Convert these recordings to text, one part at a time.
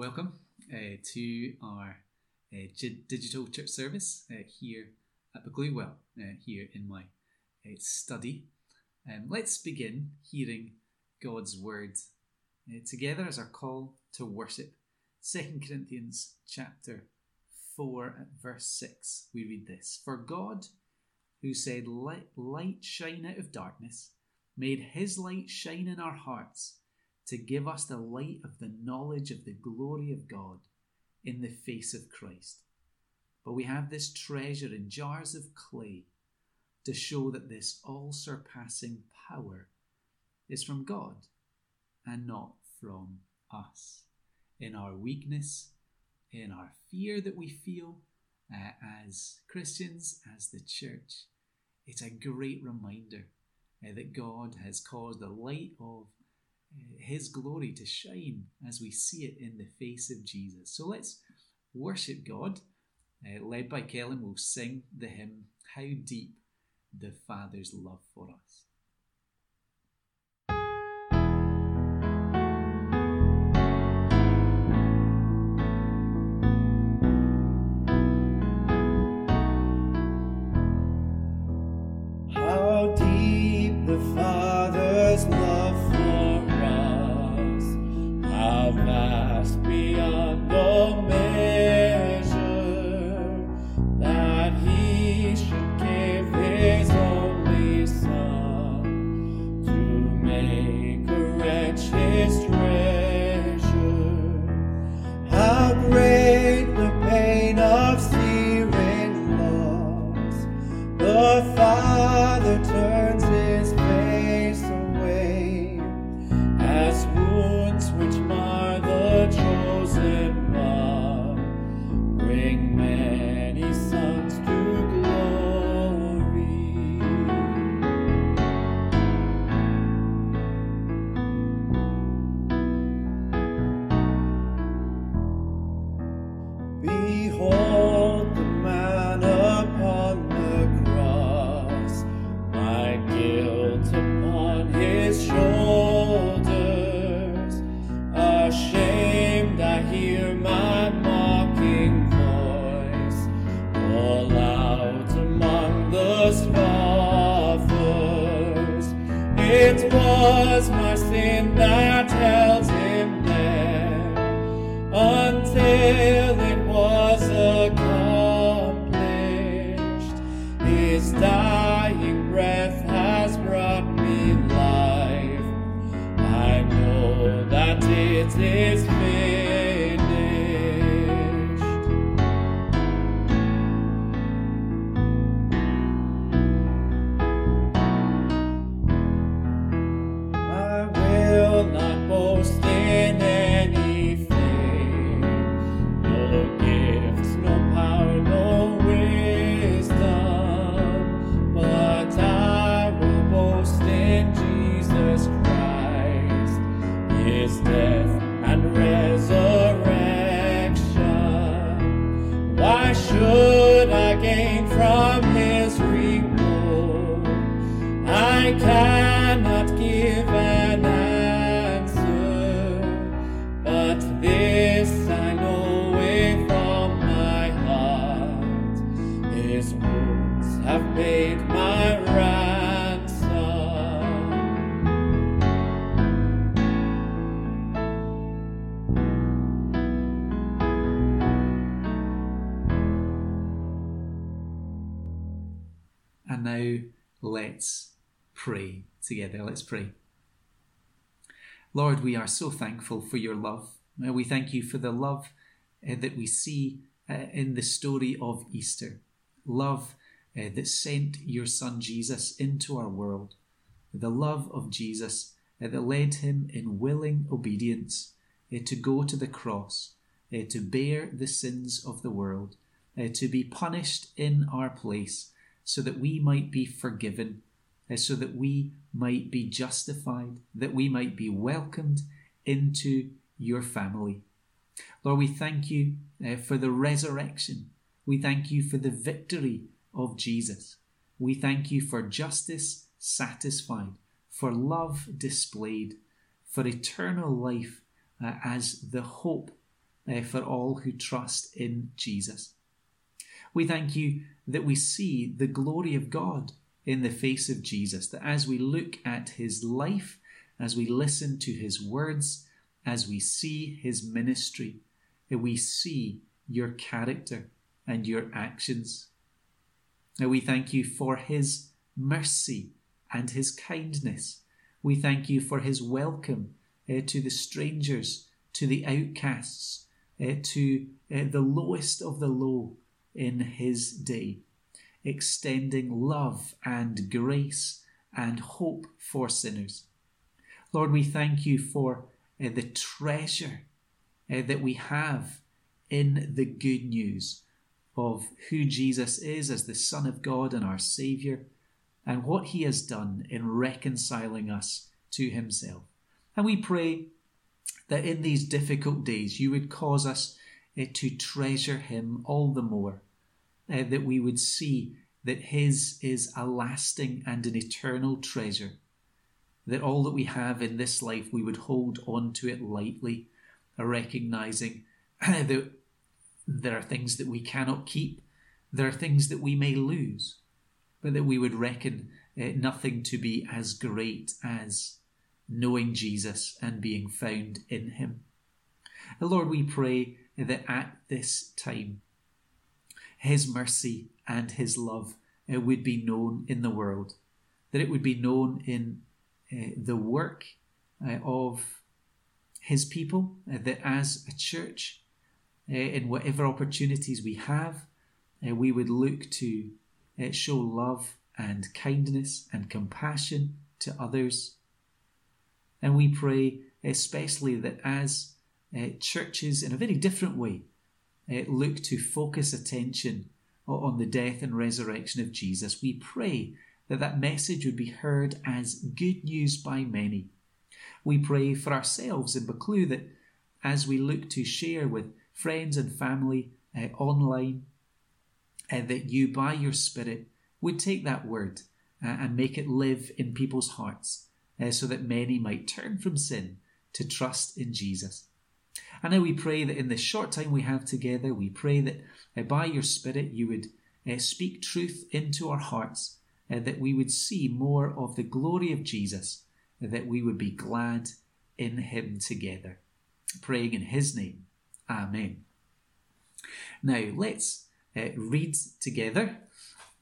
Welcome uh, to our uh, digital church service uh, here at Buccleuch, uh, here in my uh, study. Um, let's begin hearing God's word uh, together as our call to worship. 2 Corinthians chapter 4 at verse 6, we read this For God, who said, Let light shine out of darkness, made his light shine in our hearts to give us the light of the knowledge of the glory of God in the face of Christ. But we have this treasure in jars of clay to show that this all surpassing power is from God and not from us. In our weakness, in our fear that we feel uh, as Christians, as the church, it's a great reminder uh, that God has caused the light of his glory to shine as we see it in the face of Jesus. So let's worship God. Uh, led by Kellen, we'll sing the hymn, How Deep the Father's Love for Us. Pray. Lord, we are so thankful for your love. Uh, we thank you for the love uh, that we see uh, in the story of Easter. Love that sent your Son Jesus into our world. The love of Jesus that led him in willing obedience to go to the cross, to bear the sins of the world, to be punished in our place so that we might be forgiven, so that we might be justified, that we might be welcomed into your family. Lord, we thank you uh, for the resurrection. We thank you for the victory of Jesus. We thank you for justice satisfied, for love displayed, for eternal life uh, as the hope uh, for all who trust in Jesus. We thank you that we see the glory of God in the face of Jesus, that as we look at his life, as we listen to his words, as we see his ministry, that we see your character and your actions. Now we thank you for his mercy and his kindness. We thank you for his welcome uh, to the strangers, to the outcasts, uh, to uh, the lowest of the low in his day, extending love and grace and hope for sinners. Lord, we thank you for uh, the treasure uh, that we have in the good news of who Jesus is as the Son of God and our Saviour, and what he has done in reconciling us to himself. And we pray that in these difficult days you would cause us uh, to treasure him all the more, uh, that we would see that his is a lasting and an eternal treasure, that all that we have in this life we would hold on to it lightly, recognizing that there are things that we cannot keep, there are things that we may lose, but that we would reckon uh, nothing to be as great as knowing Jesus and being found in him. Lord, we pray that at this time, his mercy and his love uh, would be known in the world, that it would be known in uh, the work uh, of his people, uh, that as a church, uh, in whatever opportunities we have, we would look to show love and kindness and compassion to others. And we pray especially that as churches, in a very different way, uh, look to focus attention on the death and resurrection of Jesus, we pray that that message would be heard as good news by many. We pray for ourselves in Buccleuch that as we look to share with friends and family uh, online, uh, that you, by your Spirit, would take that word uh, and make it live in people's hearts so that many might turn from sin to trust in Jesus. And now we pray that in the short time we have together, we pray that uh, by your Spirit you would uh, speak truth into our hearts, uh, that we would see more of the glory of Jesus, that we would be glad in him together. Praying in his name. Amen. Now let's uh, read together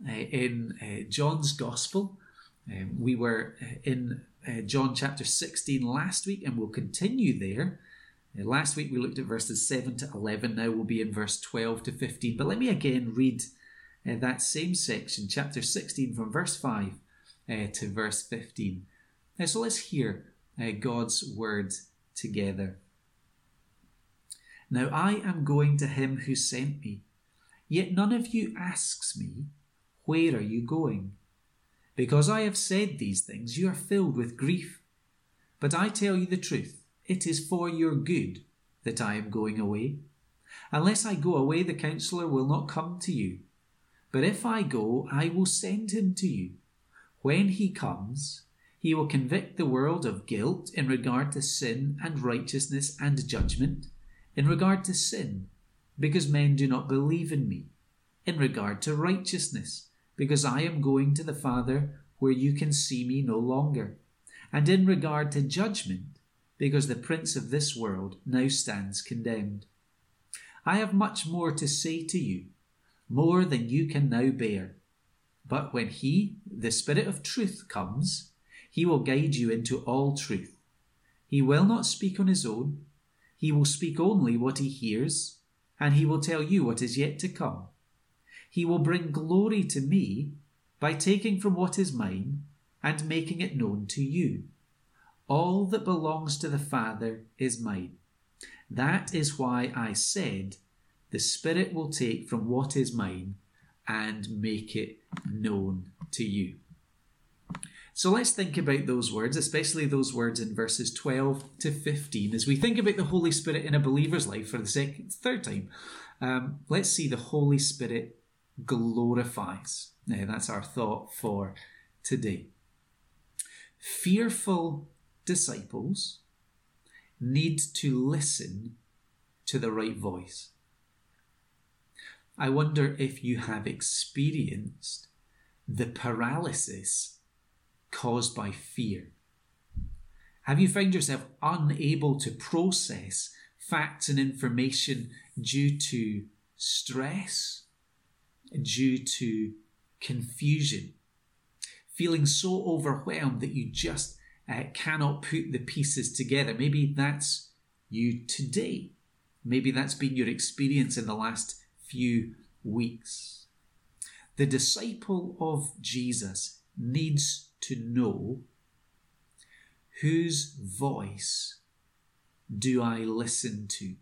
uh, in John's Gospel. Um, we were in uh, John chapter 16 last week, and we'll continue there. Last week we looked at verses 7 to 11, now we'll be in verse 12 to 15. But let me again read uh, that same section, chapter 16, from verse 5 uh, to verse 15. Uh, so let's hear uh, God's word together. Now I am going to him who sent me, yet none of you asks me, Where are you going? Because I have said these things, you are filled with grief. But I tell you the truth, it is for your good that I am going away. Unless I go away, the counselor will not come to you. But if I go, I will send him to you. When he comes, he will convict the world of guilt in regard to sin and righteousness and judgment. In regard to sin, because men do not believe in me. In regard to righteousness, because I am going to the Father where you can see me no longer. And in regard to judgment, because the prince of this world now stands condemned. I have much more to say to you, more than you can now bear. But when he, the Spirit of truth, comes, he will guide you into all truth. He will not speak on his own, he will speak only what he hears, and he will tell you what is yet to come. He will bring glory to me by taking from what is mine and making it known to you. All that belongs to the Father is mine. That is why I said, The Spirit will take from what is mine and make it known to you. So let's think about those words, especially those words in verses 12 to 15, as we think about the Holy Spirit in a believer's life for the second, third time. Um, let's see the Holy Spirit glorifies. Now, that's our thought for today. Fearful disciples need to listen to the right voice. I wonder if you have experienced the paralysis caused by fear. Have you found yourself unable to process facts and information due to stress, due to confusion, feeling so overwhelmed that you just uh, cannot put the pieces together? Maybe that's you today. Maybe that's been your experience in the last few weeks. The disciple of Jesus needs to know whose voice do I listen to?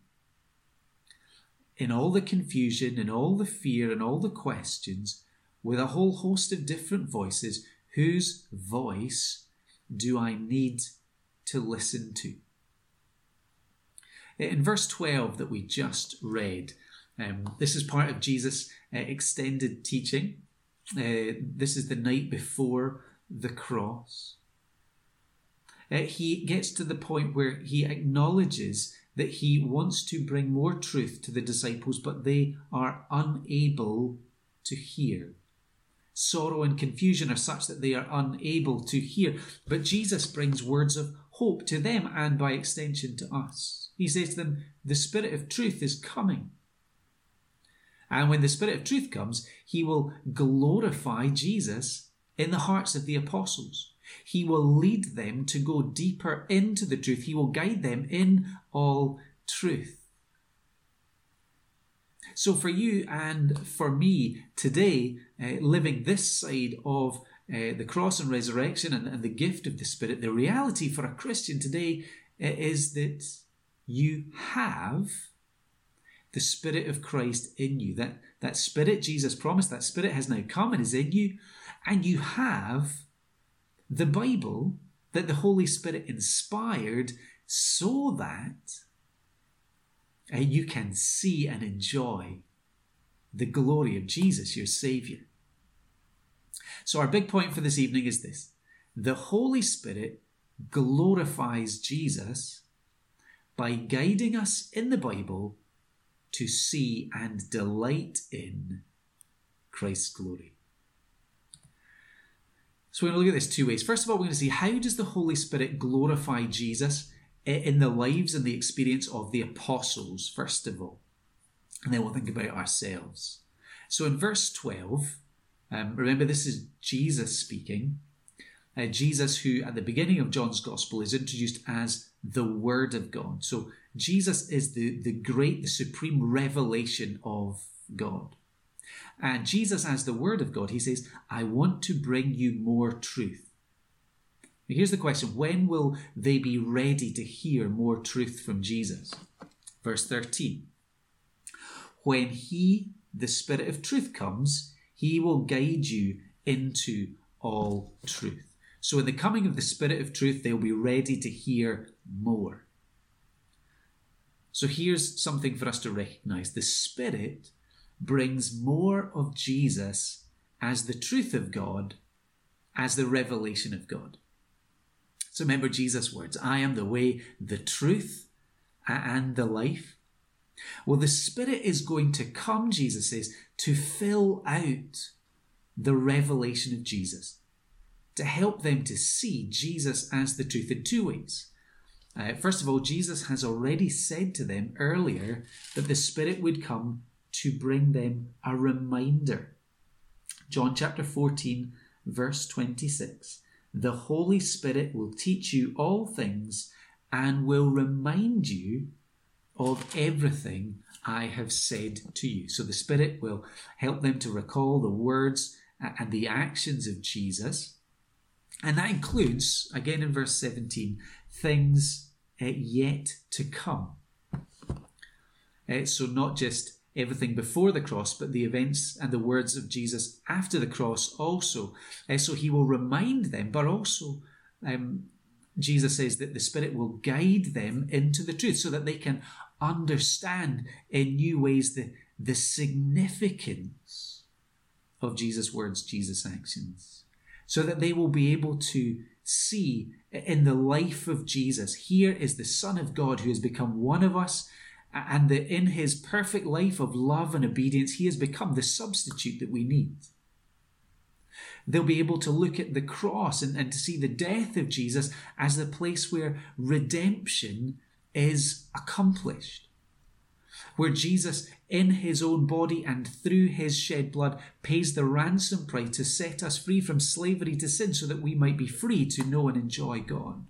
In all the confusion, in all the fear, and all the questions, with a whole host of different voices, whose voice do I need to listen to? In verse 12 that we just read, um, this is part of Jesus' uh, extended teaching. Uh, this is the night before the cross. Uh, he gets to the point where he acknowledges that he wants to bring more truth to the disciples, but they are unable to hear. Sorrow and confusion are such that they are unable to hear. But Jesus brings words of hope to them and by extension to us. He says to them, The Spirit of truth is coming. And when the Spirit of truth comes, he will glorify Jesus in the hearts of the apostles. He will lead them to go deeper into the truth. He will guide them in all truth. So, for you and for me today, uh, living this side of uh, the cross and resurrection and, and, the gift of the Spirit, the reality for a Christian today uh, is that you have the Spirit of Christ in you. That, that Spirit Jesus promised, that Spirit has now come and is in you. And you have the Bible that the Holy Spirit inspired so that you can see and enjoy the glory of Jesus, your Saviour. So, our big point for this evening is this the Holy Spirit glorifies Jesus by guiding us in the Bible to see and delight in Christ's glory. So we're going to look at this two ways. First of all, we're going to see how does the Holy Spirit glorify Jesus in the lives and the experience of the apostles, first of all. And then we'll think about ourselves. So in verse 12, um, remember this is Jesus speaking. Uh, Jesus, who at the beginning of John's Gospel is introduced as the Word of God. So Jesus is the, the great, the supreme revelation of God. And Jesus, as the Word of God, he says, I want to bring you more truth. Here's the question when will they be ready to hear more truth from Jesus? Verse 13 When he, the Spirit of truth, comes, he will guide you into all truth. So, in the coming of the Spirit of truth, they'll be ready to hear more. So here's something for us to recognize the Spirit brings more of Jesus as the truth of God, as the revelation of God. So remember Jesus' words I am the way, the truth, and the life. Well, the Spirit is going to come, Jesus says, to fill out the revelation of Jesus, to help them to see Jesus as the truth in two ways. Uh, first of all, Jesus has already said to them earlier that the Spirit would come to bring them a reminder. John chapter 14, verse 26 The Holy Spirit will teach you all things and will remind you of everything I have said to you. So the Spirit will help them to recall the words and the actions of Jesus. And that includes, again in verse 17, things uh, yet to come. Uh, so, not just everything before the cross, but the events and the words of Jesus after the cross also. Uh, so, he will remind them, but also um, Jesus says that the Spirit will guide them into the truth so that they can understand in new ways the, the significance of Jesus' words, Jesus' actions, so that they will be able to see in the life of Jesus. Here is the Son of God who has become one of us and that in his perfect life of love and obedience, he has become the substitute that we need. They'll be able to look at the cross and, and to see the death of Jesus as the place where redemption is accomplished. Where Jesus, in his own body and through his shed blood, pays the ransom price to set us free from slavery to sin so that we might be free to know and enjoy God.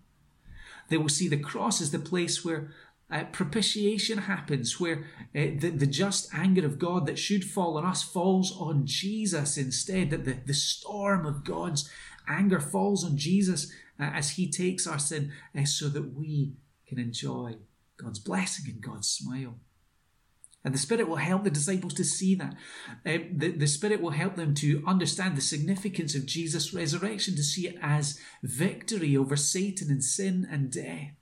They will see the cross as the place where uh, propitiation happens, where uh, the, the just anger of God that should fall on us falls on Jesus instead, that the, the storm of God's anger falls on Jesus uh, as he takes our sin uh, so that we can enjoy God's blessing and God's smile. And the Spirit will help the disciples to see that. Uh, the, the Spirit will help them to understand the significance of Jesus' resurrection, to see it as victory over Satan and sin and death.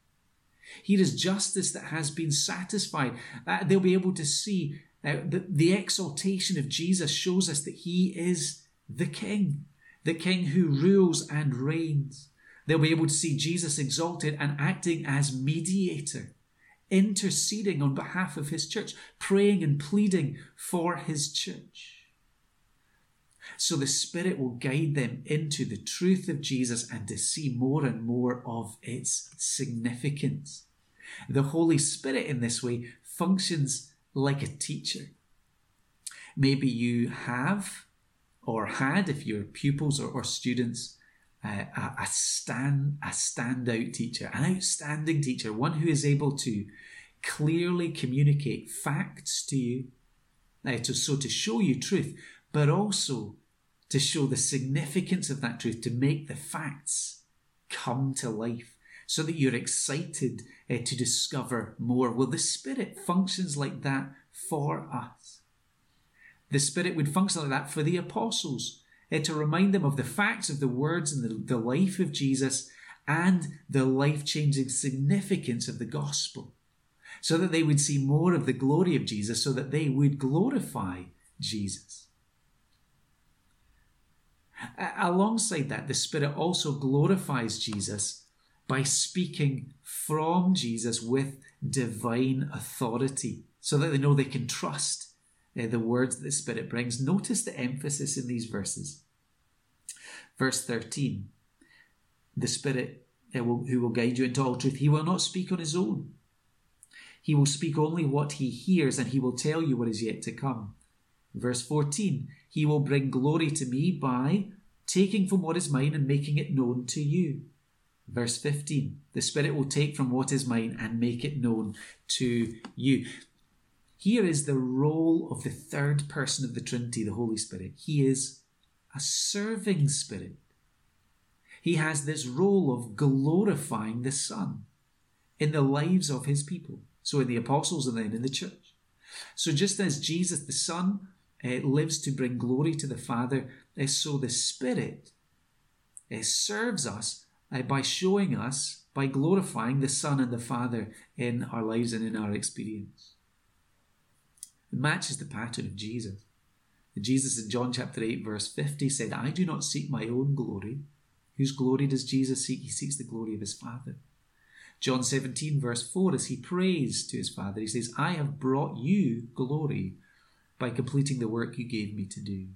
Here is justice that has been satisfied. Uh, they'll be able to see the, the exaltation of Jesus shows us that he is the King, the King who rules and reigns. They'll be able to see Jesus exalted and acting as mediator, interceding on behalf of his church, praying and pleading for his church. So the Spirit will guide them into the truth of Jesus and to see more and more of its significance. The Holy Spirit, in this way, functions like a teacher. Maybe you have or had, if you're pupils or, or students, uh, a, a stand a standout teacher, an outstanding teacher, one who is able to clearly communicate facts to you, uh, to, so to show you truth, but also to show the significance of that truth, to make the facts come to life so that you're excited uh, to discover more. Well, the Spirit functions like that for us. The Spirit would function like that for the apostles uh, to remind them of the facts of the words and the, the life of Jesus and the life changing significance of the gospel, so that they would see more of the glory of Jesus, so that they would glorify Jesus. Alongside that, the Spirit also glorifies Jesus by speaking from Jesus with divine authority so that they know they can trust uh, the words that the Spirit brings. Notice the emphasis in these verses. Verse 13 The Spirit will, who will guide you into all truth, he will not speak on his own. He will speak only what he hears, and he will tell you what is yet to come. Verse 14 He will bring glory to me by taking from what is mine and making it known to you. Verse 15 The Spirit will take from what is mine and make it known to you. Here is the role of the third person of the Trinity, the Holy Spirit. He is a serving spirit. He has this role of glorifying the Son in the lives of his people. So, in the apostles and then in the church. So, just as Jesus the Son lives to bring glory to the Father, uh, so the Spirit uh, serves us uh, by showing us, by glorifying the Son and the Father in our lives and in our experience. It matches the pattern of Jesus. Jesus in John chapter 8, verse 50 said, I do not seek my own glory. Whose glory does Jesus seek? He seeks the glory of his Father. John 17, verse 4, as he prays to his Father, he says, I have brought you glory by completing the work you gave me to do.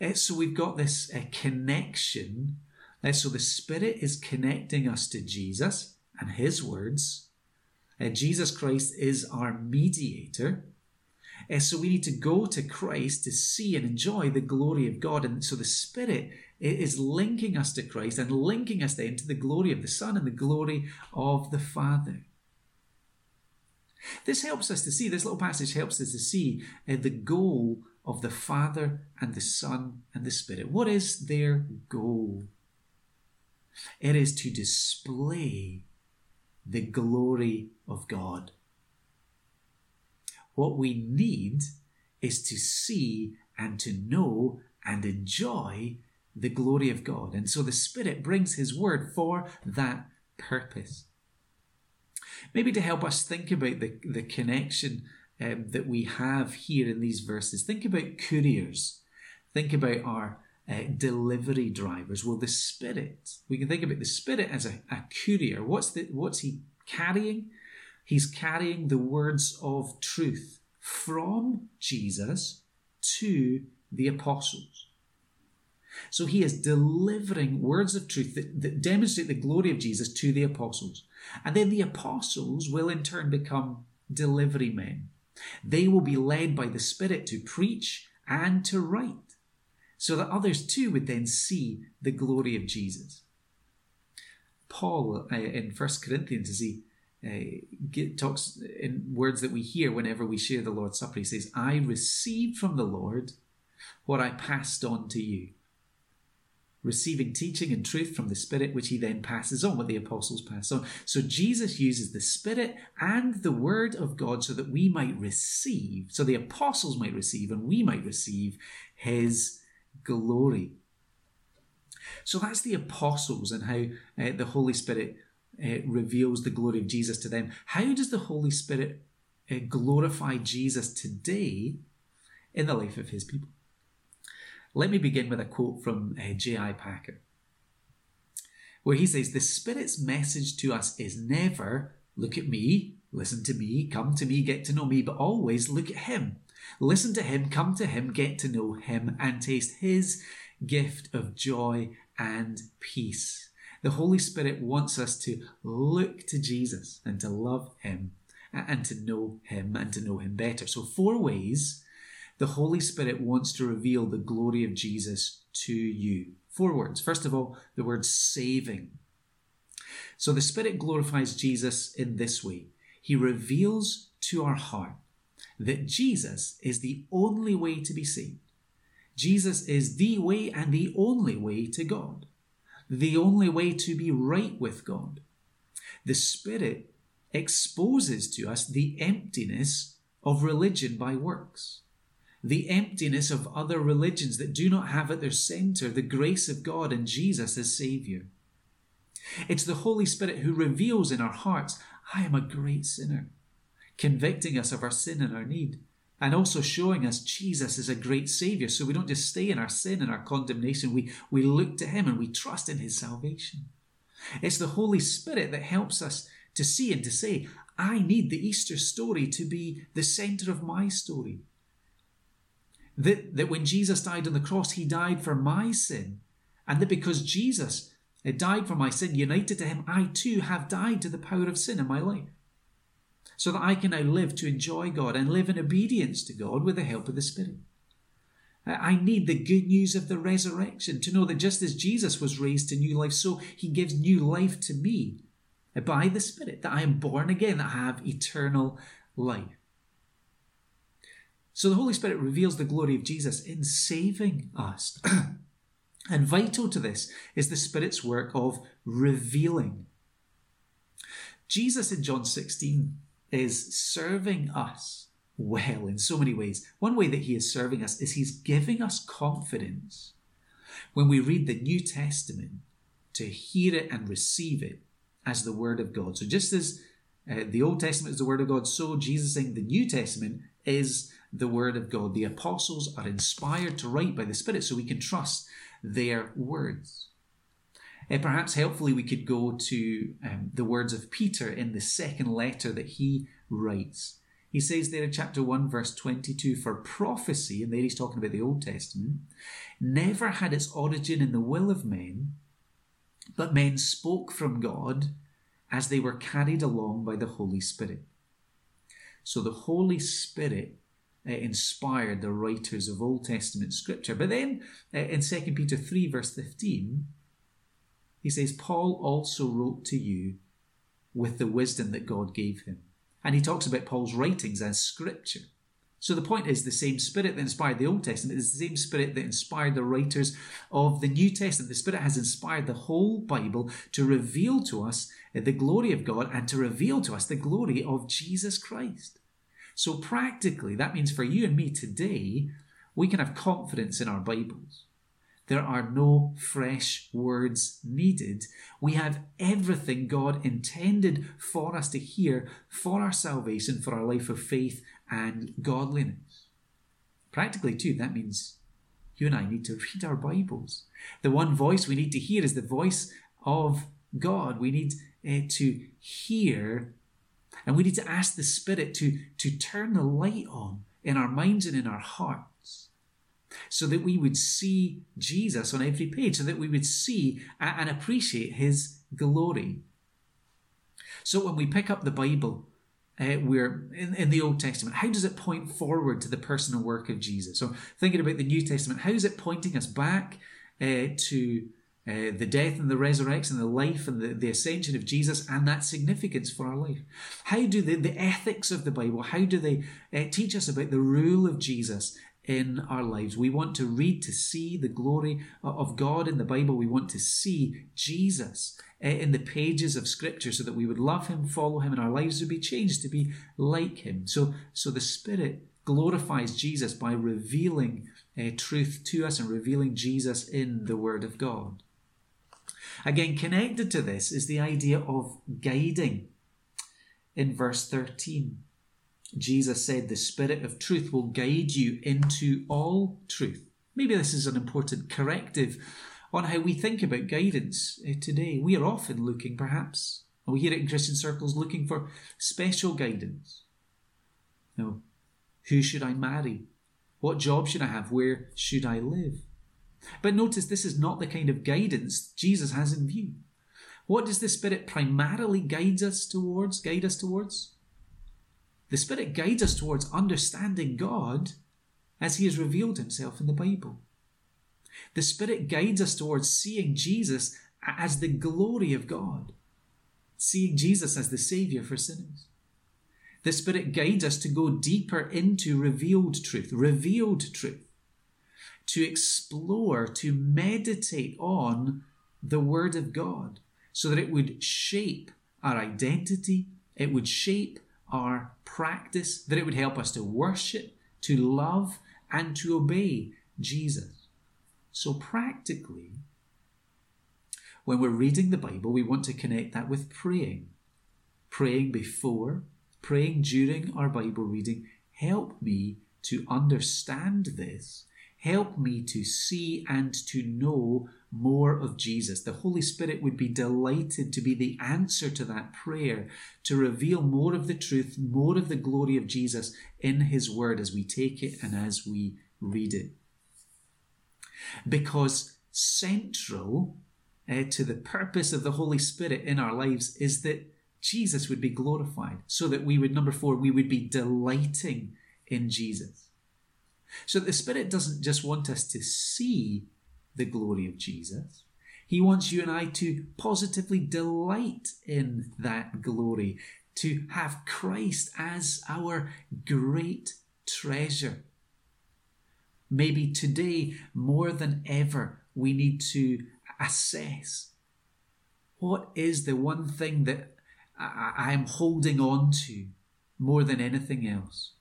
Uh, so we've got this uh, connection. Uh, so the Spirit is connecting us to Jesus and His words. Jesus Christ is our mediator. so we need to go to Christ to see and enjoy the glory of God. And so the Spirit is linking us to Christ and linking us then to the glory of the Son and the glory of the Father. This helps us to see, this little passage helps us to see uh, the goal of the Father and the Son and the Spirit. What is their goal? It is to display the glory of God. What we need is to see and to know and enjoy the glory of God. And so the Spirit brings His word for that purpose. Maybe to help us think about the, the connection um, that we have here in these verses. Think about couriers. Think about our uh, delivery drivers. Well, the Spirit, we can think about the Spirit as a, a courier. What's, the, what's he carrying? He's carrying the words of truth from Jesus to the apostles. So he is delivering words of truth that, that, demonstrate the glory of Jesus to the apostles. And then the apostles will in turn become delivery men. They will be led by the Spirit to preach and to write, so that others too would then see the glory of Jesus. Paul uh, in First Corinthians, as he uh, talks in words that we hear whenever we share the Lord's Supper, he says, I received from the Lord what I passed on to you receiving teaching and truth from the Spirit, which he then passes on, what the apostles pass on. So Jesus uses the Spirit and the Word of God so that we might receive, so the apostles might receive, and we might receive his glory. So that's the apostles and how uh, the Holy Spirit uh, reveals the glory of Jesus to them. How does the Holy Spirit uh, glorify Jesus today in the life of his people? Let me begin with a quote from uh, J.I. Packer, where he says, The Spirit's message to us is never, look at me, listen to me, come to me, get to know me, but always look at Him. Listen to Him, come to Him, get to know Him, and taste His gift of joy and peace. The Holy Spirit wants us to look to Jesus and to love Him and to know Him and to know Him better. So, four ways the Holy Spirit wants to reveal the glory of Jesus to you. Four words. First of all, the word saving. So the Spirit glorifies Jesus in this way He reveals to our heart that Jesus is the only way to be saved. Jesus is the way and the only way to God, the only way to be right with God. The Spirit exposes to us the emptiness of religion by works the emptiness of other religions that do not have at their center the grace of God and Jesus as Savior. It's the Holy Spirit who reveals in our hearts, I am a great sinner, convicting us of our sin and our need, and also showing us Jesus is a great Savior. So we don't just stay in our sin and our condemnation, we, we look to Him and we trust in His salvation. It's the Holy Spirit that helps us to see and to say, I need the Easter story to be the center of my story. That, that when Jesus died on the cross, he died for my sin. And that because Jesus died for my sin, united to him, I too have died to the power of sin in my life. So that I can now live to enjoy God and live in obedience to God with the help of the Spirit. I need the good news of the resurrection to know that just as Jesus was raised to new life, so he gives new life to me by the Spirit, that I am born again, that I have eternal life. So the Holy Spirit reveals the glory of Jesus in saving us. and vital to this is the Spirit's work of revealing. Jesus in John 16 is serving us well in so many ways. One way that he is serving us is he's giving us confidence when we read the New Testament to hear it and receive it as the Word of God. So just as uh, the Old Testament is the Word of God, so Jesus saying the New Testament is the Word of God. The apostles are inspired to write by the Spirit so we can trust their words. Uh, perhaps helpfully, we could go to um, the words of Peter in the second letter that he writes. He says there in chapter 1, verse 22 For prophecy, and there he's talking about the Old Testament, never had its origin in the will of men, but men spoke from God as they were carried along by the Holy Spirit. So the Holy Spirit uh, inspired the writers of Old Testament scripture. But then uh, in 2 Peter 3, verse 15, he says, Paul also wrote to you with the wisdom that God gave him. And he talks about Paul's writings as scripture. So the point is the same spirit that inspired the Old Testament is the same spirit that inspired the writers of the New Testament. The spirit has inspired the whole Bible to reveal to us the glory of God and to reveal to us the glory of Jesus Christ. So, practically, that means for you and me today, we can have confidence in our Bibles. There are no fresh words needed. We have everything God intended for us to hear for our salvation, for our life of faith and godliness. Practically, too, that means you and I need to read our Bibles. The one voice we need to hear is the voice of God. We need uh, to hear And we need to ask the Spirit to, to turn the light on in our minds and in our hearts so that we would see Jesus on every page, so that we would see and appreciate his glory. So when we pick up the Bible, uh, we're in, in the Old Testament, how does it point forward to the personal work of Jesus? So thinking about the New Testament, how is it pointing us back uh, to uh, the death and the resurrection, the life and the, the ascension of Jesus, and that significance for our life. How do the, the ethics of the Bible, how do they uh, teach us about the rule of Jesus in our lives? We want to read to see the glory of God in the Bible. We want to see Jesus uh, in the pages of Scripture so that we would love Him, follow Him, and our lives would be changed to be like Him. So, so the Spirit glorifies Jesus by revealing uh, truth to us and revealing Jesus in the Word of God. Again, connected to this is the idea of guiding. In verse 13, Jesus said, The Spirit of truth will guide you into all truth. Maybe this is an important corrective on how we think about guidance eh, today. We are often looking, perhaps, and we hear it in Christian circles, looking for special guidance. No. Who should I marry? What job should I have? Where should I live? But notice this is not the kind of guidance Jesus has in view. What does the Spirit primarily guide us towards? Guide us towards? The Spirit guides us towards understanding God as He has revealed Himself in the Bible. The Spirit guides us towards seeing Jesus as the glory of God, seeing Jesus as the Saviour for sinners. The Spirit guides us to go deeper into revealed truth, revealed truth to explore, to meditate on the Word of God so that it would shape our identity, it would shape our practice, that it would help us to worship, to love, and to obey Jesus. So, practically, when we're reading the Bible, we want to connect that with praying. Praying before, praying during our Bible reading. Help me to understand this Help me to see and to know more of Jesus. The Holy Spirit would be delighted to be the answer to that prayer, to reveal more of the truth, more of the glory of Jesus in His Word as we take it and as we read it. Because central uh, to the purpose of the Holy Spirit in our lives is that Jesus would be glorified, so that we would, number four, we would be delighting in Jesus. So the Spirit doesn't just want us to see the glory of Jesus. He wants you and I to positively delight in that glory, to have Christ as our great treasure. Maybe today, more than ever, we need to assess what is the one thing that I am holding on to more than anything else?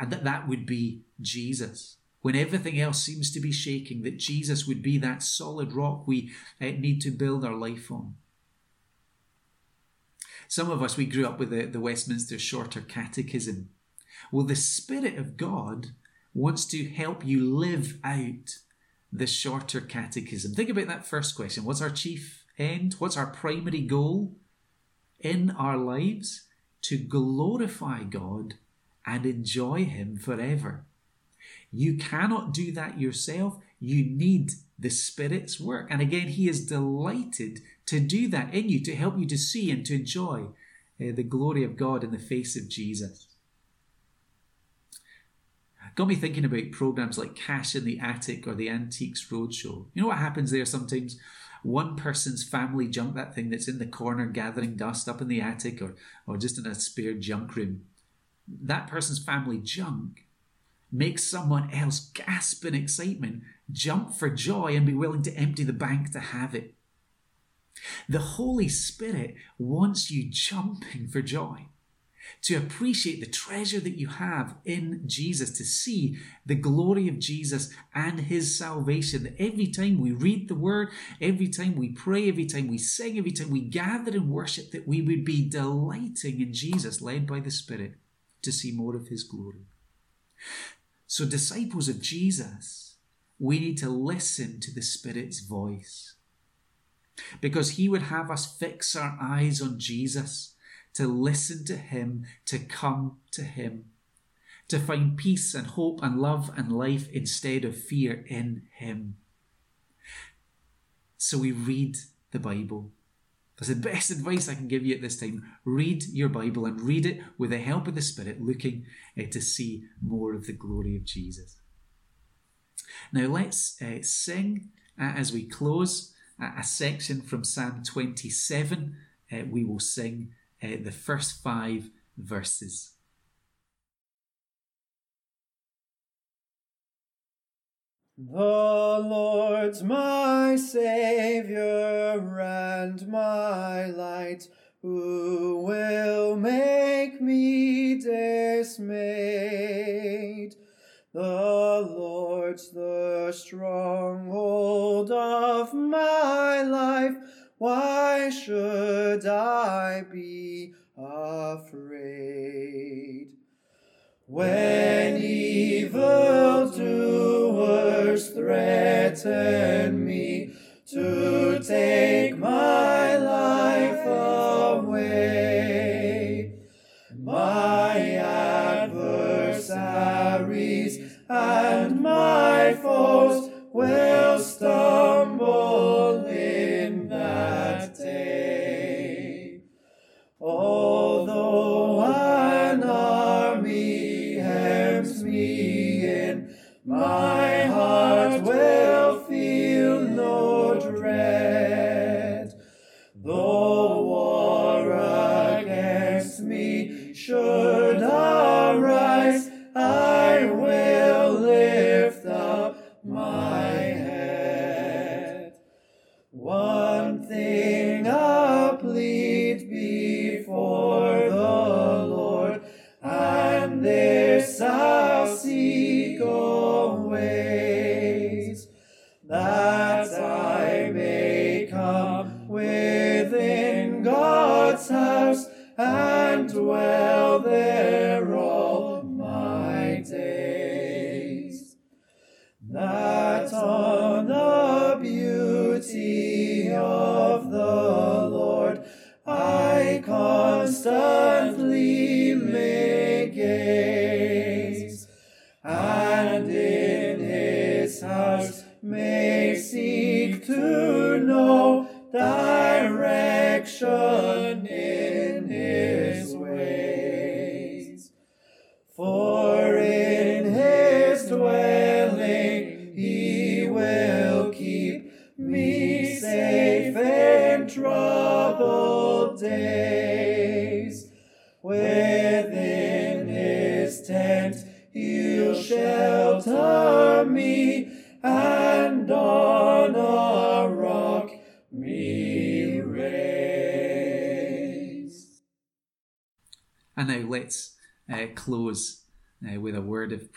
And that that would be Jesus. When everything else seems to be shaking, that Jesus would be that solid rock we uh, need to build our life on. Some of us, we grew up with the, the Westminster Shorter Catechism. Well, the Spirit of God wants to help you live out the Shorter Catechism. Think about that first question What's our chief end? What's our primary goal in our lives? To glorify God and enjoy Him forever. You cannot do that yourself. You need the Spirit's work. And again, He is delighted to do that in you, to help you to see and to enjoy uh, the glory of God in the face of Jesus. Got me thinking about programs like Cash in the Attic or the Antiques Roadshow. You know what happens there sometimes? One person's family junk that thing that's in the corner gathering dust up in the attic or, or just in a spare junk room that person's family junk makes someone else gasp in excitement, jump for joy, and be willing to empty the bank to have it. The Holy Spirit wants you jumping for joy, to appreciate the treasure that you have in Jesus, to see the glory of Jesus and his salvation. That every time we read the word, every time we pray, every time we sing, every time we gather in worship, that we would be delighting in Jesus, led by the Spirit to see more of his glory. So, disciples of Jesus, we need to listen to the Spirit's voice because he would have us fix our eyes on Jesus, to listen to Him, to come to Him, to find peace and hope and love and life instead of fear in Him. So we read the Bible. That's the best advice I can give you at this time. Read your Bible and read it with the help of the Spirit, looking uh, to see more of the glory of Jesus. Now let's uh, sing uh, as we close a section from Psalm 27. Uh, we will sing the first five verses. The Lord's my Saviour and my light, who will make me dismayed. The Lord's the stronghold of my life. Why should I be afraid? When evil doers threaten me to take my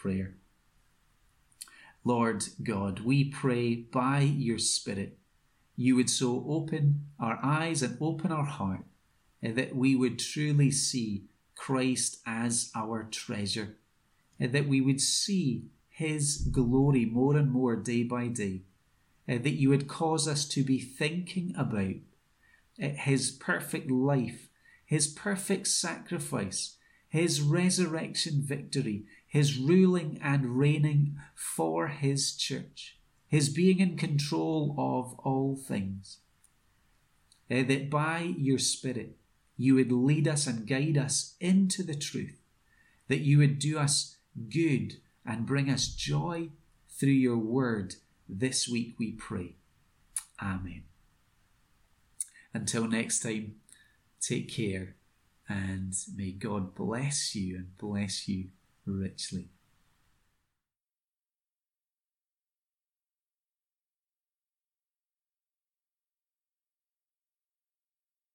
prayer. Lord God, we pray by your Spirit you would so open our eyes and open our heart uh, that we would truly see Christ as our treasure, uh, that we would see his glory more and more day by day, uh, that you would cause us to be thinking about his perfect life, his perfect sacrifice, his resurrection victory, his ruling and reigning for his church, his being in control of all things. Uh, that by your Spirit you would lead us and guide us into the truth, that you would do us good and bring us joy through your word this week, we pray. Amen. Until next time, take care and may God bless you and bless you richly.